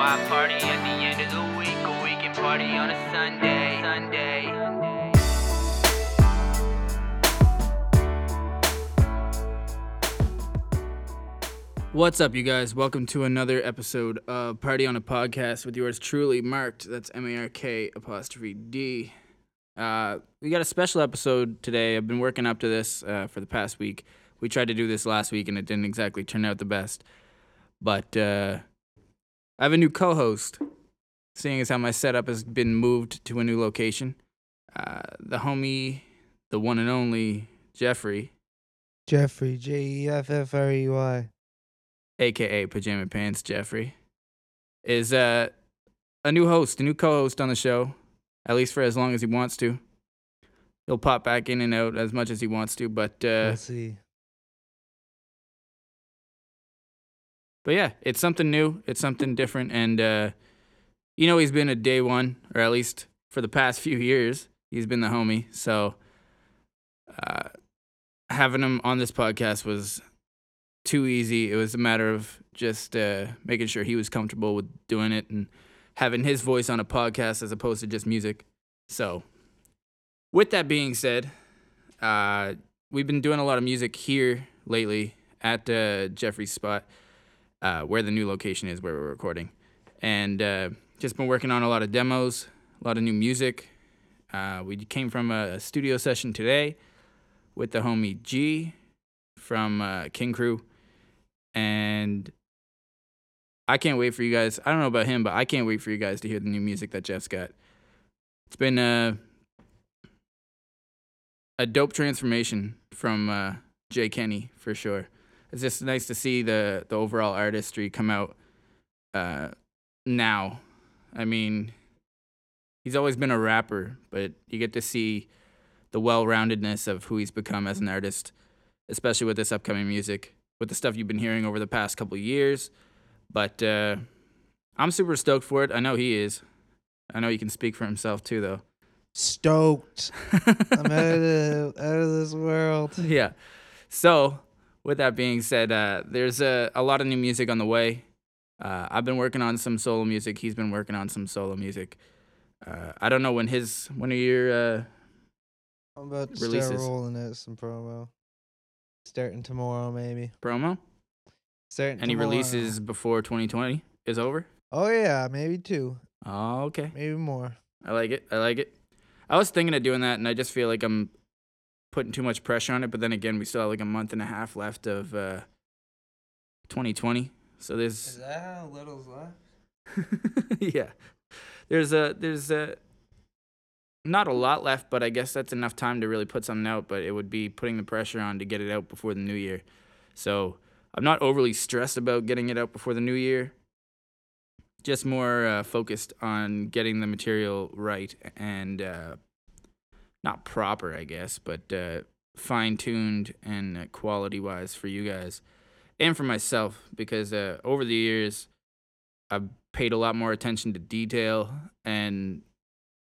why party at the end of the week, or we can party on a Sunday. Sunday. What's up, you guys? Welcome to another episode of Party on a Podcast with yours truly, Marked. That's M A R K apostrophe D. Uh, we got a special episode today. I've been working up to this uh, for the past week. We tried to do this last week and it didn't exactly turn out the best. But uh, I have a new co host, seeing as how my setup has been moved to a new location. Uh, the homie, the one and only Jeffrey, Jeffrey, J E F F R E Y. aka Pajama Pants Jeffrey, is uh, a new host, a new co-host on the show, at least for as long as he wants to. He'll pop back in and out as much as he wants to, but uh, Let's see. But yeah, it's something new, it's something different, and uh, you know he's been a day one, or at least for the past few years, he's been the homie. So uh, having him on this podcast was too easy. It was a matter of just uh, making sure he was comfortable with doing it and having his voice on a podcast as opposed to just music. So, with that being said, uh, we've been doing a lot of music here lately at uh, Jeffrey's spot, uh, where the new location is where we're recording, and uh, just been working on a lot of demos, a lot of new music. Uh, we came from a studio session today with the homie G from uh, King Crew, and I can't wait for you guys. I don't know about him, but I can't wait for you guys to hear the new music that Jeff's got. It's been a a dope transformation from uh, Jay Kenny for sure. It's just nice to see the the overall artistry come out uh, now. I mean, he's always been a rapper, but you get to see the well-roundedness of who he's become as an artist, especially with this upcoming music, with the stuff you've been hearing over the past couple of years. But uh, I'm super stoked for it. I know he is. I know he can speak for himself too, though. Stoked. I'm out of the, out of this world. yeah. So, with that being said, uh, there's a, a lot of new music on the way. Uh, I've been working on some solo music. He's been working on some solo music. Uh, I don't know when his when are your uh, I'm about to Releases. start rolling out some promo. Starting tomorrow, maybe. promo. Starting Any tomorrow. releases before 2020 is over? Oh yeah, maybe two, Oh, okay. maybe more. I like it. I like it. I was thinking of doing that, and I just feel like I'm putting too much pressure on it. But then again, we still have like a month and a half left of uh, 2020, so there's that how little's left? yeah, there's a there's a not a lot left, but I guess that's enough time to really put something out. But it would be putting the pressure on to get it out before the new year. So I'm not overly stressed about getting it out before the new year. Just more uh, focused on getting the material right and uh, not proper, I guess, but uh, fine tuned and uh, quality wise for you guys and for myself because uh, over the years I've paid a lot more attention to detail and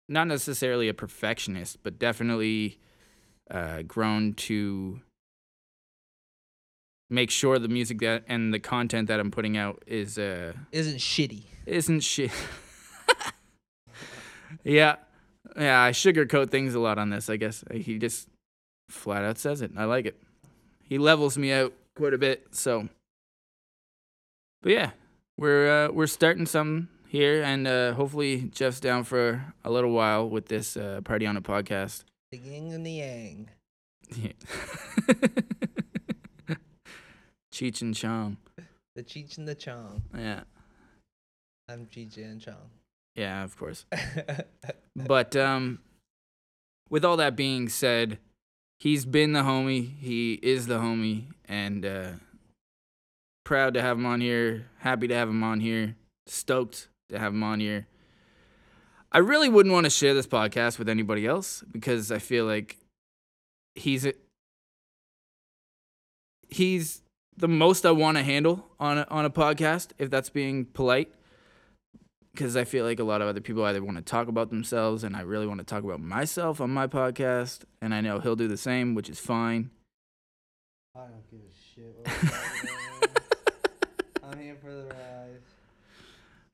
not necessarily a perfectionist, but definitely uh, grown to make sure the music that and the content that I'm putting out is uh Isn't shitty. isn't shit. yeah, yeah, I sugarcoat things a lot on this. I guess he just flat out says it. I like it. He levels me out quite a bit. So, but yeah, we're uh, we're starting some here, and uh, hopefully Jeff's down for a little while with this uh, party on a podcast. The yin and the yang. Yeah. Cheech and Chong. The Cheech and the Chong. Yeah, I'm Cheech and Chong. yeah, of course. But um, with all that being said, he's been the homie. He is the homie, and uh, proud to have him on here. Happy to have him on here. Stoked to have him on here. I really wouldn't want to share this podcast with anybody else because I feel like he's a, he's the most I want to handle on a, on a podcast, if that's being polite because I feel like a lot of other people either want to talk about themselves, and I really want to talk about myself on my podcast, and I know he'll do the same, which is fine. I don't give a shit. What I'm here for the ride.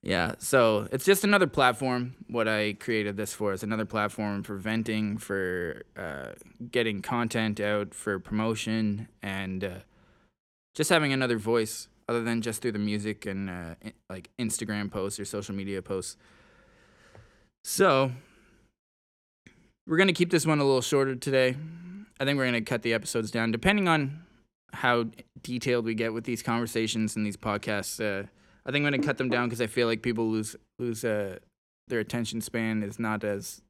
Yeah, so it's just another platform. What I created this for is another platform for venting, for uh, getting content out, for promotion, and uh, just having another voice other than just through the music and uh, i- like Instagram posts or social media posts. So we're gonna keep this one a little shorter today. I think we're gonna cut the episodes down depending on how detailed we get with these conversations and these podcasts. Uh, I think I'm gonna cut them down because I feel like people lose lose uh, their attention span is not as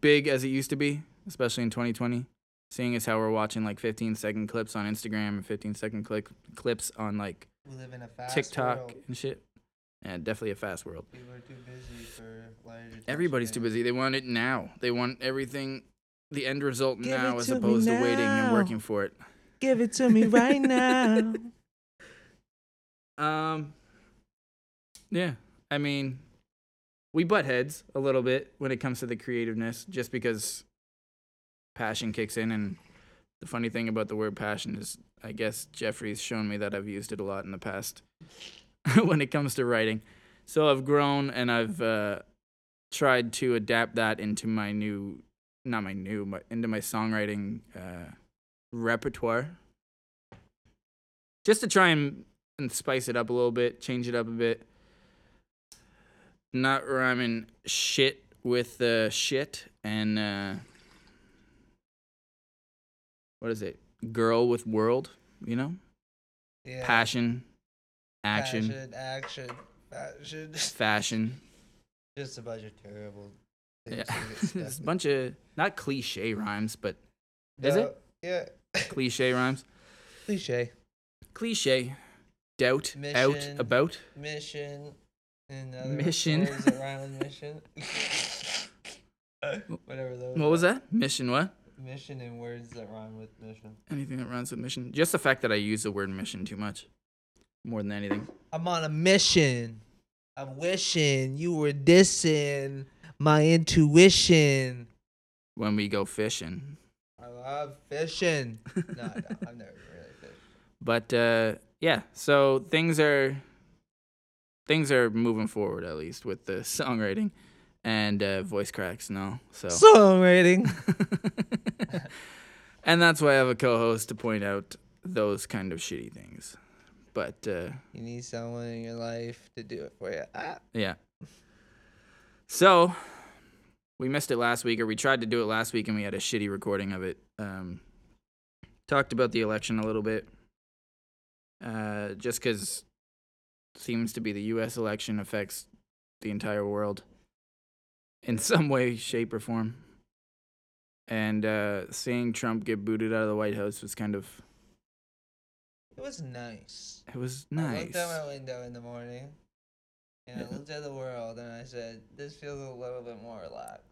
big as it used to be, especially in 2020. Seeing as how we're watching like 15 second clips on Instagram and 15 second click clips on like We live in a fast TikTok world. and shit. Yeah, definitely a fast world. People are too busy for lighter attention Everybody's too busy. They want it now. They want everything, the end result Give now, as to me opposed to waiting and working for it. Give it to me right now. Um. Yeah, I mean, we butt heads a little bit when it comes to the creativeness, just because passion kicks in. And the funny thing about the word passion is, I guess Jeffrey's shown me that I've used it a lot in the past when it comes to writing. So I've grown and I've uh, tried to adapt that into my new, not my new, but into my songwriting uh, repertoire. Just to try and and spice it up a little bit, change it up a bit. Not rhyming shit with uh, shit and uh, what is it? Girl with world, you know? Yeah. Passion, action, Passion, action, fashion. fashion. Just a bunch of terrible. Yeah. things stuck it's a bunch of not cliche rhymes, but is it? Yeah. cliche rhymes. Cliche. Cliche. Doubt. Out. About. Mission. And Mission. words that rhyme with mission. Whatever those. What was that? Mission what? Mission and words that rhyme with mission. Anything that rhymes with mission. Just the fact that I use the word mission too much. More than anything. I'm on a mission. I'm wishing you were dissing my intuition. When we go fishing. I love fishing. no, I don't. I've never really fished. But uh, yeah, so things are things are moving forward at least with the songwriting and uh, voice cracks. No, so Songwriting. and that's why I have a co-host to point out those kind of shitty things. But uh, You need someone in your life to do it for you. Ah. yeah, so we missed it last week, or we tried to do it last week, and we had a shitty recording of it. Um, talked about the election a little bit, uh, just because seems to be the U.S. election affects the entire world in some way, shape, or form. And uh, seeing Trump get booted out of the White House was kind of It was nice. it was nice. I looked out my window in the morning and I looked at the world and I said, this feels a little bit more relaxed.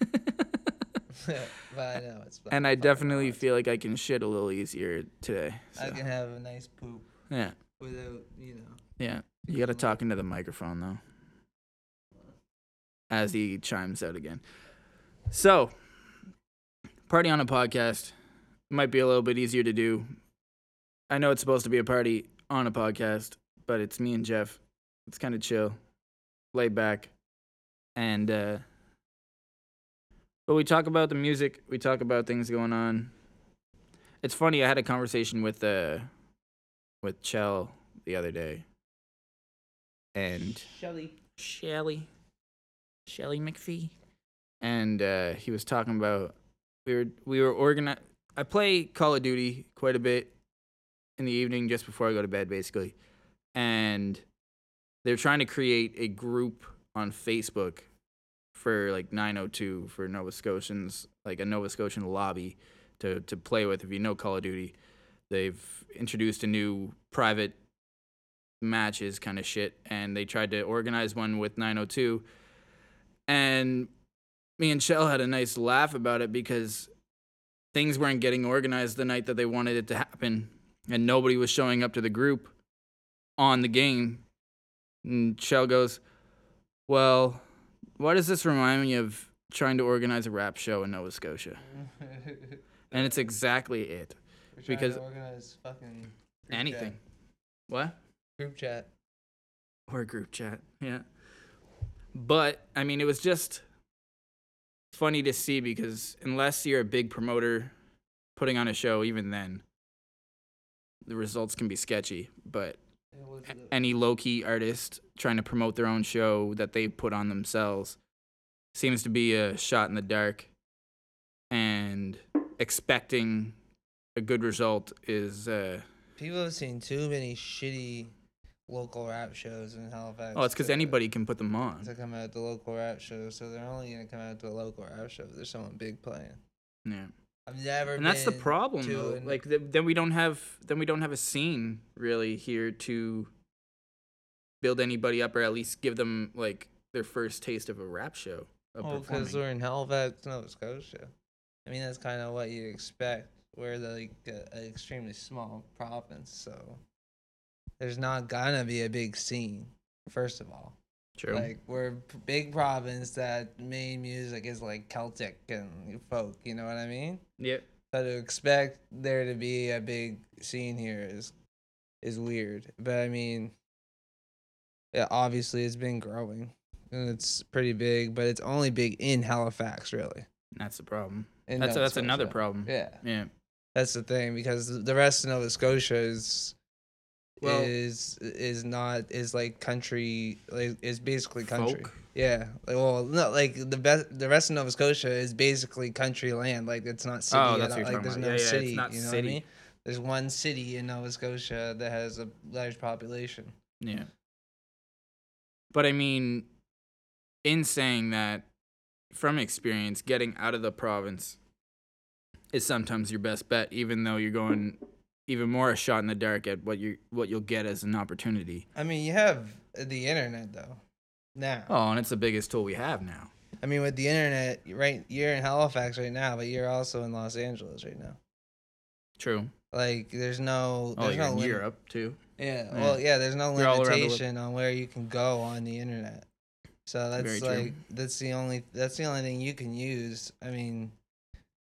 but I know it's and I definitely relaxed. feel like I can shit a little easier today. I can have a nice poop Yeah, without, you know. yeah. You gotta talk into the microphone though. As he chimes out again. So, party on a podcast might be a little bit easier to do. I know it's supposed to be a party on a podcast, but it's me and Jeff. It's kind of chill, laid back, and uh, but we talk about the music. We talk about things going on. It's funny. I had a conversation with uh, with Chell the other day, and Shelly. Shelly, Shelly McPhee, and uh, he was talking about we were we were organized. I play Call of Duty quite a bit in the evening just before I go to bed, basically, and they're trying to create a group on Facebook for like 902 for Nova Scotians, like a Nova Scotian lobby to to play with. If you know Call of Duty, they've introduced a new private matches kind of shit and they tried to organize one with 902 and me and Shell had a nice laugh about it because things weren't getting organized the night that they wanted it to happen and nobody was showing up to the group on the game and Shell goes well why does this remind me of trying to organize a rap show in Nova Scotia and it's exactly it because- organize fucking anything Chat. what Group chat. or group chat. Yeah. But I mean, it was just funny to see because unless you're a big promoter putting on a show, even then, the results can be sketchy. But any low key artist trying to promote their own show that they put on themselves seems to be a shot in the dark. And expecting a good result is, uh, People have seen too many shitty local rap shows in Halifax. oh, it's because anybody can put them on. to come out to local rap shows, so they're only gonna come out to a local rap show if there's someone big playing. Yeah. I've never. and that's the problem though. an- like th- then we don't have then we don't have a scene really here to build anybody up or at least give them like their first taste of a rap show Well, because we're in Halifax, Nova Scotia. I mean, that's kind of what you expect. We're the, like a- an extremely small province, so there's not gonna be a big scene. First of all, True. like we're a p- big province that main music is like Celtic and folk. You know what I mean? Yep. So to expect there to be a big scene here is is weird. But I mean, yeah, obviously it's been growing and it's pretty big, but it's only big in Halifax, really. That's the problem. In That's Nova that's another problem. Yeah, Yeah. that's the thing because the rest of Nova Scotia is Well- is is not is like country like is basically country. Folk. Yeah, like well, no, like the best the rest of Nova Scotia is basically country land. Like it's not city. Oh, that's what you're like there's about. no Yeah, yeah, it's city. not you know what I mean? There's one city in Nova Scotia that has a large population. Yeah. But I mean, in saying that, from experience, getting out of the province is sometimes your best bet, even though you're going even more a shot in the dark at what you what you'll get as an opportunity. I mean, you have the internet though. Now, Oh, and it's the biggest tool we have now. I mean, with the internet, right? You're in Halifax right now, but you're also in Los Angeles right now. True. Like, there's no, Oh, there's you're no in lim- Europe too. Yeah, Yeah. well, yeah, there's no You're limitation on where you can go on the internet. So that's Very true. like that's the only that's the only thing you can use. I mean,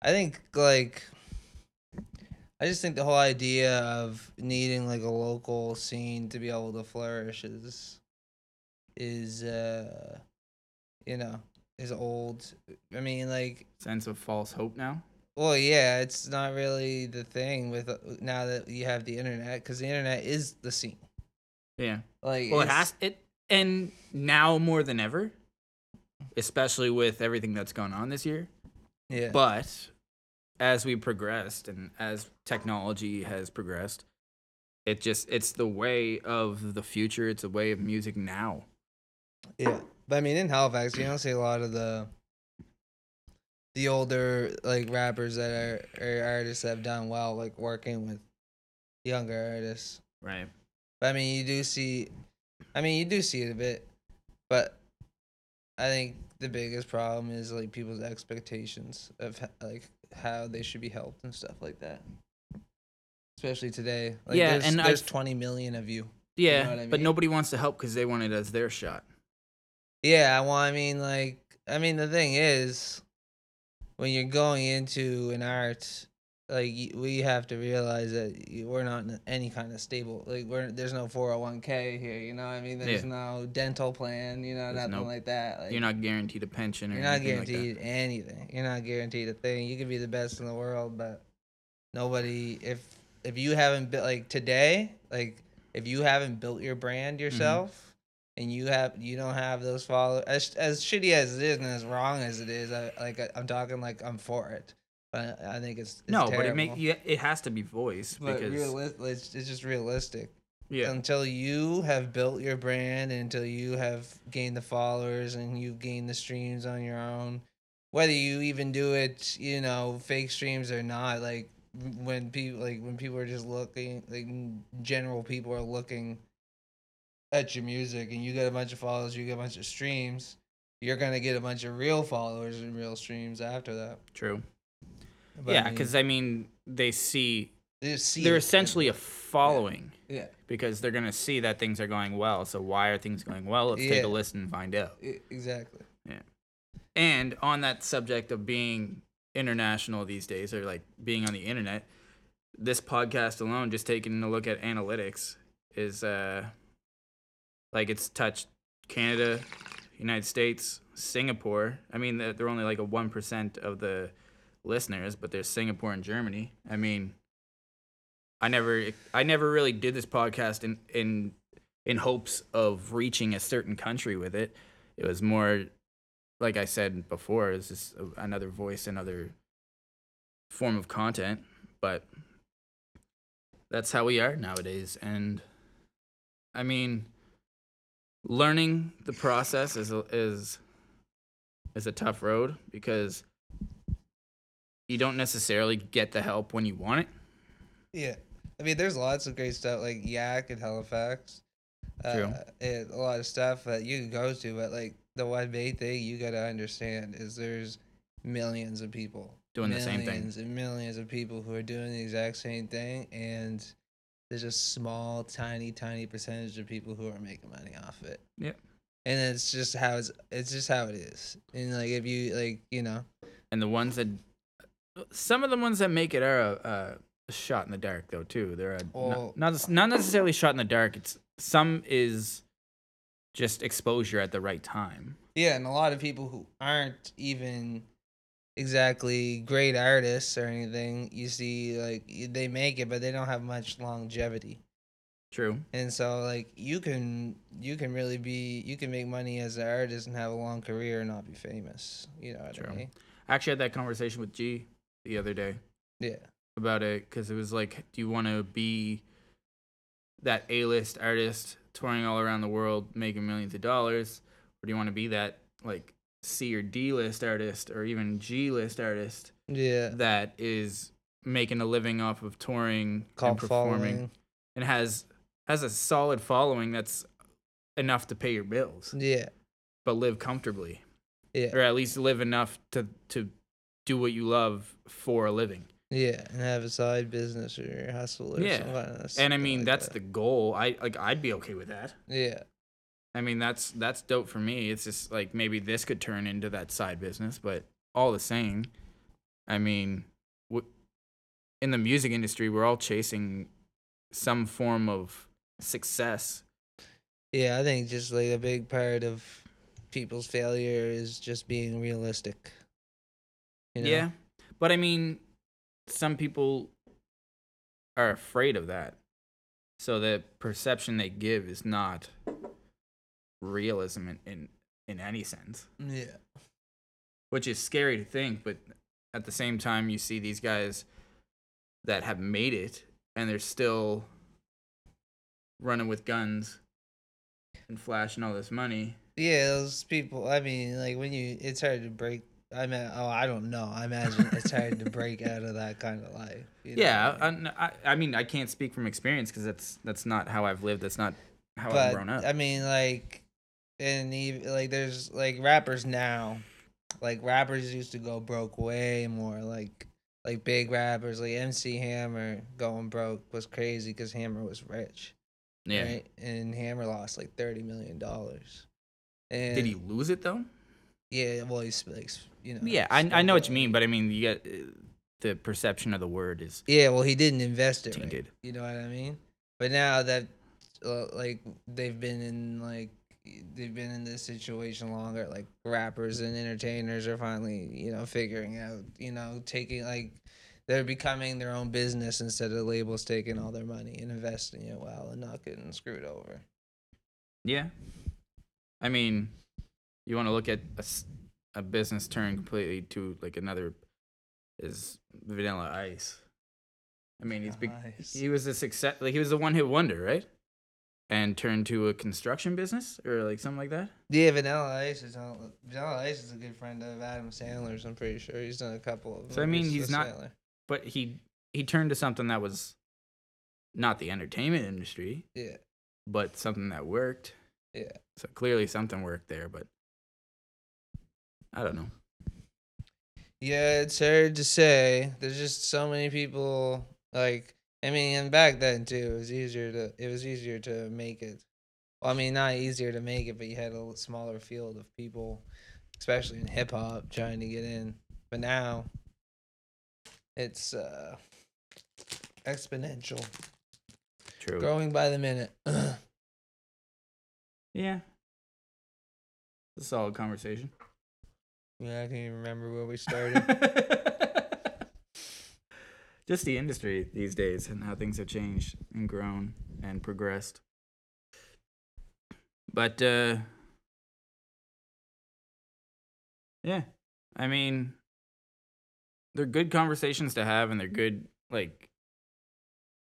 I think like I just think the whole idea of needing like a local scene to be able to flourish is is uh you know, is old. I mean, like Sense of false hope now. well, yeah, it's not really the thing with uh, now that you have the internet because the internet is the scene. Yeah. Like, Well, it has it, and now more than ever, especially with everything that's gone on this year. Yeah, But as we progressed and as technology has progressed, it just it's the way of the future. It's a way of music now. yeah. But I mean, in Halifax, you don't see a lot of the the older like rappers that are, are artists that have done well, like working with younger artists. Right. But I mean, you do see, I mean, you do see it a bit, but I think the biggest problem is like people's expectations of like how they should be helped and stuff like that. Especially today, like, Yeah, there's, and there's I've- 20 million of you. Yeah, know what I but nobody wants to help because they want it as their shot. Yeah, well, I mean, like, I mean, the thing is, when you're going into an art, like, we have to realize that we're not in any kind of stable, like, we're there's no 401k here, you know what I mean? There's Yeah. no dental plan, you know, There's nothing no- like that. Like, You're not guaranteed a pension or you're not anything like that. guaranteed anything. You're not guaranteed a thing. You could be the best in the world, but nobody, if if you haven't built, like, today, like, if you haven't built your brand Mm-hmm. yourself and you have you don't have those followers as as shitty as it is and as wrong as it is I, like I, i'm talking like i'm for it but i think it's, it's no, but it terrible. make you, it has to be voiced but because reali- it's, it's just realistic yeah, until you have built your brand and until you have gained the followers and you've gained the streams on your own whether you even do it you know fake streams or not like when people like when people are just looking like general people are looking at your music and you get a bunch of followers you get a bunch of streams you're gonna get a bunch of real followers and real streams after that true. But yeah, because I mean, they see they see they're it. essentially a following yeah because they're gonna see that things are going well. So why are things going well? Let's take a listen and find out. exactly Yeah. And on that subject of being international these days, or like being on the internet, this podcast alone, just taking a look at analytics, is uh Like it's touched Canada, United States, Singapore. I mean, they're they're only like a one percent of the listeners, but there's Singapore and Germany. I mean, I never, I never really did this podcast in in in hopes of reaching a certain country with it. It was more, like I said before, it's just another voice, another form of content. But that's how we are nowadays, and I mean, learning the process is is is a tough road because you don't necessarily get the help when you want it. Yeah. I mean, there's lots of great stuff like Yak and Halifax. True. Uh, and a lot of stuff that you can go to, but like the one main thing you gotta understand is there's millions of people Doing the same thing. millions and millions of people who are doing the exact same thing, and there's a small, tiny, tiny percentage of people who are making money off it. Yep. And it's just how it's it's just how it is. And like if you like you know and the ones that some of the ones that make it are a, a shot in the dark though too they're a, Well- not, not not necessarily shot in the dark it's some is just exposure at the right time Yeah, and a lot of people who aren't even exactly great artists or anything, you see like they make it, but they don't have much longevity. true And so like you can you can really be you can make money as an artist and have a long career and not be famous. You know what True. I mean? i actually had that conversation with g the other day Yeah. about it because it was like do you want to be that a-list artist touring all around the world making millions of dollars or do you want to be that like c or d list artist or even g list artist Yeah. that is making a living off of touring Cult and performing following. and has has a solid following that's enough to pay your bills Yeah. but live comfortably Yeah. or at least live enough to to do what you love for a living Yeah. And have a side business or hustle or Yeah. something. like- and i mean like that's that. the goal i like i'd be okay with that Yeah. i mean that's that's dope for me it's just like maybe this could turn into that side business but all the same i mean w- in the music industry we're all chasing some form of success Yeah, I think just like a big part of people's failure is just being realistic. You know? Yeah. But I mean, some people are afraid of that. So the perception they give is not realism in, in, in any sense, Yeah. which is scary to think. But at the same time, you see these guys that have made it and they're still running with guns and flashing all this money. Yeah, those people. I mean, like when you, it's hard to break. I mean, oh, I don't know. I imagine it's hard to break out of that kind of life. you know yeah, I mean? I, I, mean, I can't speak from experience because that's that's not how I've lived. That's not how I've grown up. I mean, like, and even like, there's like rappers now. Like rappers used to go broke way more. Like, like big rappers like MC Hammer going broke was crazy because Hammer was rich. yeah. Right? And Hammer lost like thirty million dollars. And Did he lose it though? Yeah, well, he's like, you know. Yeah, I I know what you mean, but I mean, you get uh, the perception of the word is Yeah, well, he didn't invest it. Right. tainted. You know what I mean? But now that, uh, like, they've been in like they've been in this situation longer. Like rappers and entertainers are finally, you know, figuring out, you know, taking like they're becoming their own business instead of labels taking all their money and investing it well and not getting screwed over. Yeah. I mean, you want to look at a business turn completely to like another is Vanilla Ice. I mean, he's. Nice. He was a success. Like he was a one hit wonder, right? And turned to a construction business or like something like that. Yeah, Vanilla Ice is on, Vanilla Ice is a good friend of Adam Sandler's. I'm pretty sure he's done a couple of. So, I mean, he's not- Sandler. But he he turned to something that was not the entertainment industry, Yeah, but something that worked. yeah. So clearly something worked there, but I don't know. Yeah, it's hard to say. There's just so many people. Like, I mean, and back then too, it was easier to. It was easier to make it. Well, I mean, not easier to make it, but you had a smaller field of people, especially in hip hop, trying to get in. But now, it's uh exponential, True. growing by the minute. Yeah. It's a solid conversation. Yeah, I can't even remember where we started. Just the industry these days and how things have changed and grown and progressed. But uh yeah, I mean they're good conversations to have and they're good like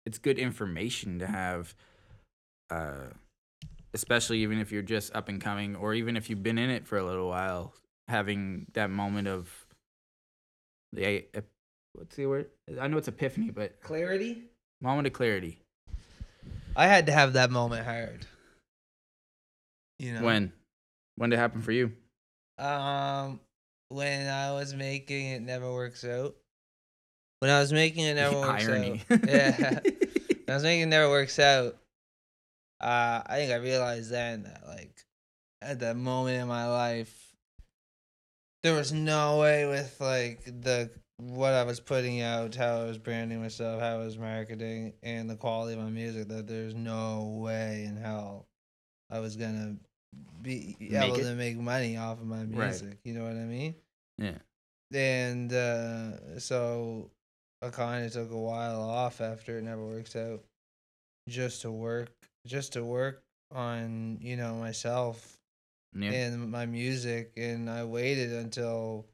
it's good information to have uh especially even if you're just up and coming or even if you've been in it for a little while having that moment of the ep- what's the word i know it's epiphany but Clarity. moment of clarity I had to have that moment hard. You know when when did it happen for you Um, when I was making it never works out. When I was making it never works irony out. Yeah. when I was making it never works out. Uh, I think I realized then that like at that moment in my life, there was no way with like the what I was putting out, how I was branding myself, how I was marketing, and the quality of my music that there's no way in hell I was gonna be Make able it? to make money off of my Right. music. You know what I mean? yeah And uh, so I kind of took a while off after it never works out, just to work, just to work on you know myself yeah and my music. And I waited until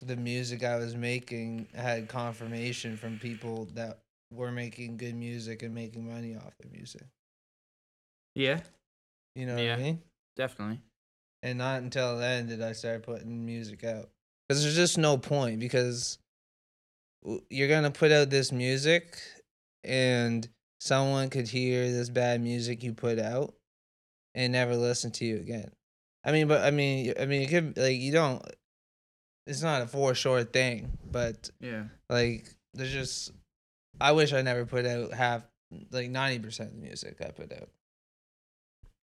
the music I was making had confirmation from people that were making good music and making money off the music. yeah You know what Yeah. I mean? definitely and not until then did I start putting music out. Because there's just no point because you're gonna put out this music, and someone could hear this bad music you put out, and never listen to you again. I mean, but I mean, I mean, it could like you don't. It's not a for sure thing, but yeah like there's just. I wish I never put out half like ninety percent of the music I put out.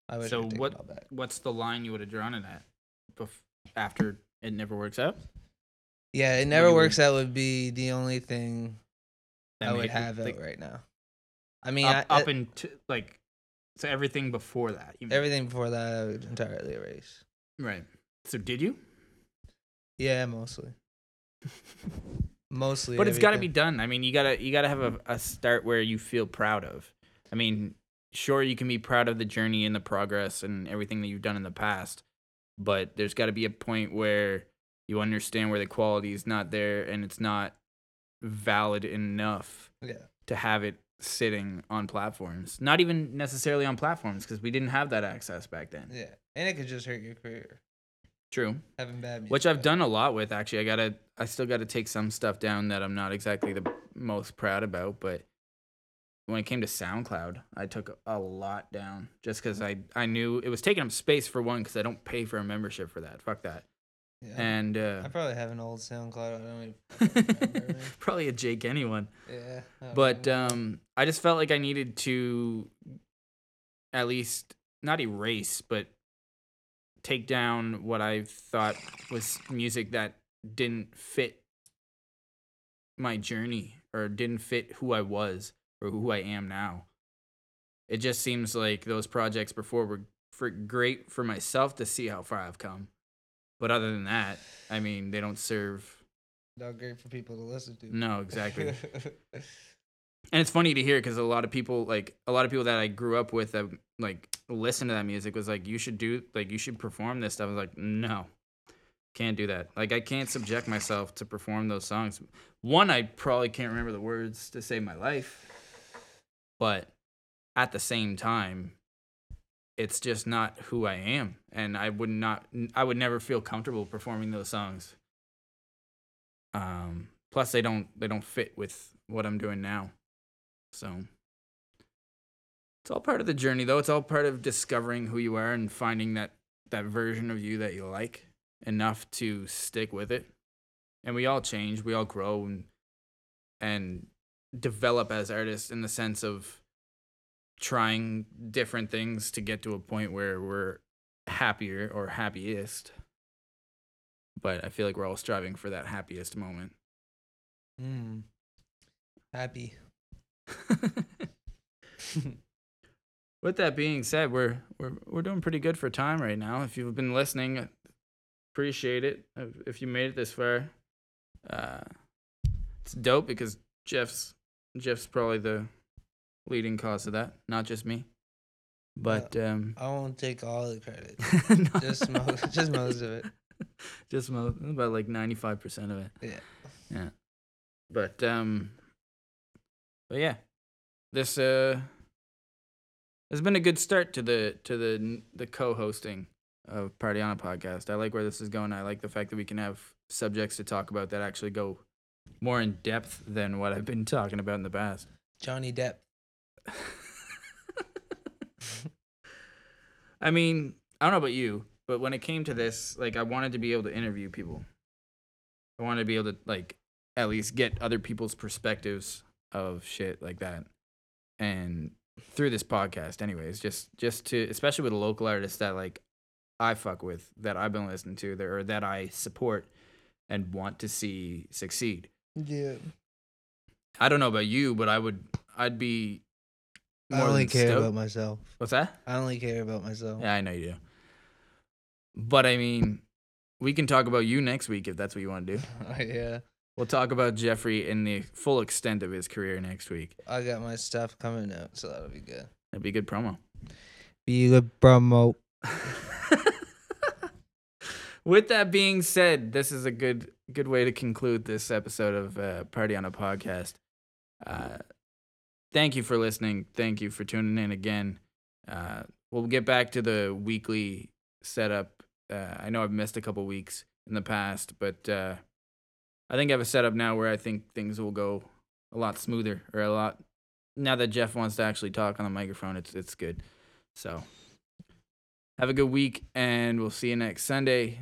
I wish. So it what what's the line you would have drawn in at bef- after it never works out Yeah, it never works out would be the only thing That I would have like, out right now. I mean, up, I, up into like so everything before that everything before that I would entirely erase. right so did you Yeah, mostly. Mostly. but it's got to be done i mean you gotta you gotta have a, a start where you feel proud of i mean sure you can be proud of the journey and the progress and everything that you've done in the past but there's got to be a point where you understand where the quality is not there and it's not valid enough Yeah. to have it sitting on platforms not even necessarily on platforms because we didn't have that access back then Yeah. And it could just hurt your career. true Having bad music. which I've done a lot with actually. I gotta, I still gotta take some stuff down that I'm not exactly the most proud about. But when it came to SoundCloud, I took a lot down just because I, I knew it was taking up space for one because I don't pay for a membership for that. Fuck that. Yeah. And uh, I probably have an old SoundCloud. I don't even remember. probably a Jake anyone. Yeah. I But um, I just felt like I needed to at least not erase, but take down what I thought was music that didn't fit my journey or didn't fit who I was or who I am now. It just seems like those projects before were for great for myself to see how far I've come. But other than that, I mean, they don't serve. not great for people to listen to. No, exactly. and it's funny to hear because a lot of people like a lot of people that i grew up with that like listen to that music was like you should do like you should perform this stuff i was like no can't do that like i can't subject myself to perform those songs one i probably can't remember the words to save my life but at the same time it's just not who i am and i would not i would never feel comfortable performing those songs um plus they don't they don't fit with what i'm doing now so it's all part of the journey though. It's all part of discovering who you are and finding that that version of you that you like enough to stick with it. And we all change, we all grow and and develop as artists in the sense of trying different things to get to a point where we're happier or happiest. But I feel like we're all striving for that happiest moment. Mm. Happy. with that being said, we're we're we're doing pretty good for time right now. If you've been listening, appreciate it. If- If you made it this far, uh, it's dope because Jeff's Jeff's probably the leading cause of that, not just me. But um, I won't take all the credit. no. Just most, just most of it. just mo- about like ninety five percent of it. Yeah. Yeah. But um but yeah. This uh has been a good start to the to the the co-hosting of Party on a podcast. I like where this is going. I like the fact that we can have subjects to talk about that actually go more in depth than what I've been talking about in the past. Johnny Depp. I mean, I don't know about you, but when it came to this, like I wanted to be able to interview people. I wanted to be able to like at least get other people's perspectives of shit like that. And through this podcast anyways, just just to especially with a local artist that like I fuck with that I've been listening to that or that I support and want to see succeed. Yeah. I don't know about you, but I would I'd be I only care about myself. What's that? I only care about myself. Yeah, I know you do. But I mean, we can talk about you next week if that's what you want to do. yeah. We'll talk about Jeffrey in the full extent of his career next week. I got my stuff coming out, so that'll be good. That'd be good promo. Be a good promo. With that being said, this is a good good way to conclude this episode of uh, Party on a Podcast. Uh, thank you for listening. Thank you for tuning in again. Uh, we'll get back to the weekly setup. Uh, I know I've missed a couple weeks in the past, but uh, I think I have a setup now where I think things will go a lot smoother or a lot. Now that Jeff wants to actually talk on the microphone, it's it's good. So have a good week, and we'll see you next Sunday.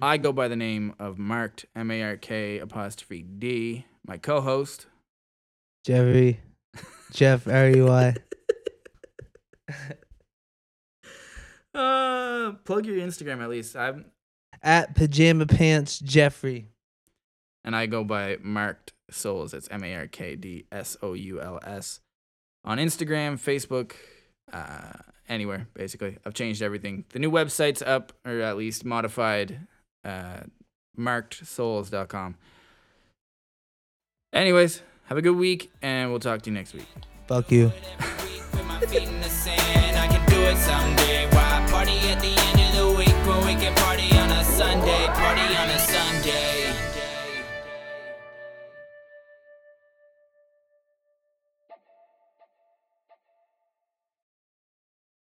I go by the name of Marked, M A R K apostrophe D. My co host. Jeffrey. Jeff R E Y. Uh, plug your Instagram at least. I'm, At Pajama Pants Jeffrey. and I go by Marked Souls. It's M A R K D S O U L S. On Instagram, Facebook, uh, anywhere, basically. I've changed everything. The new website's up, or at least modified, uh, markedsouls.com. Anyways, have a good week, and we'll talk to you next week. Fuck you.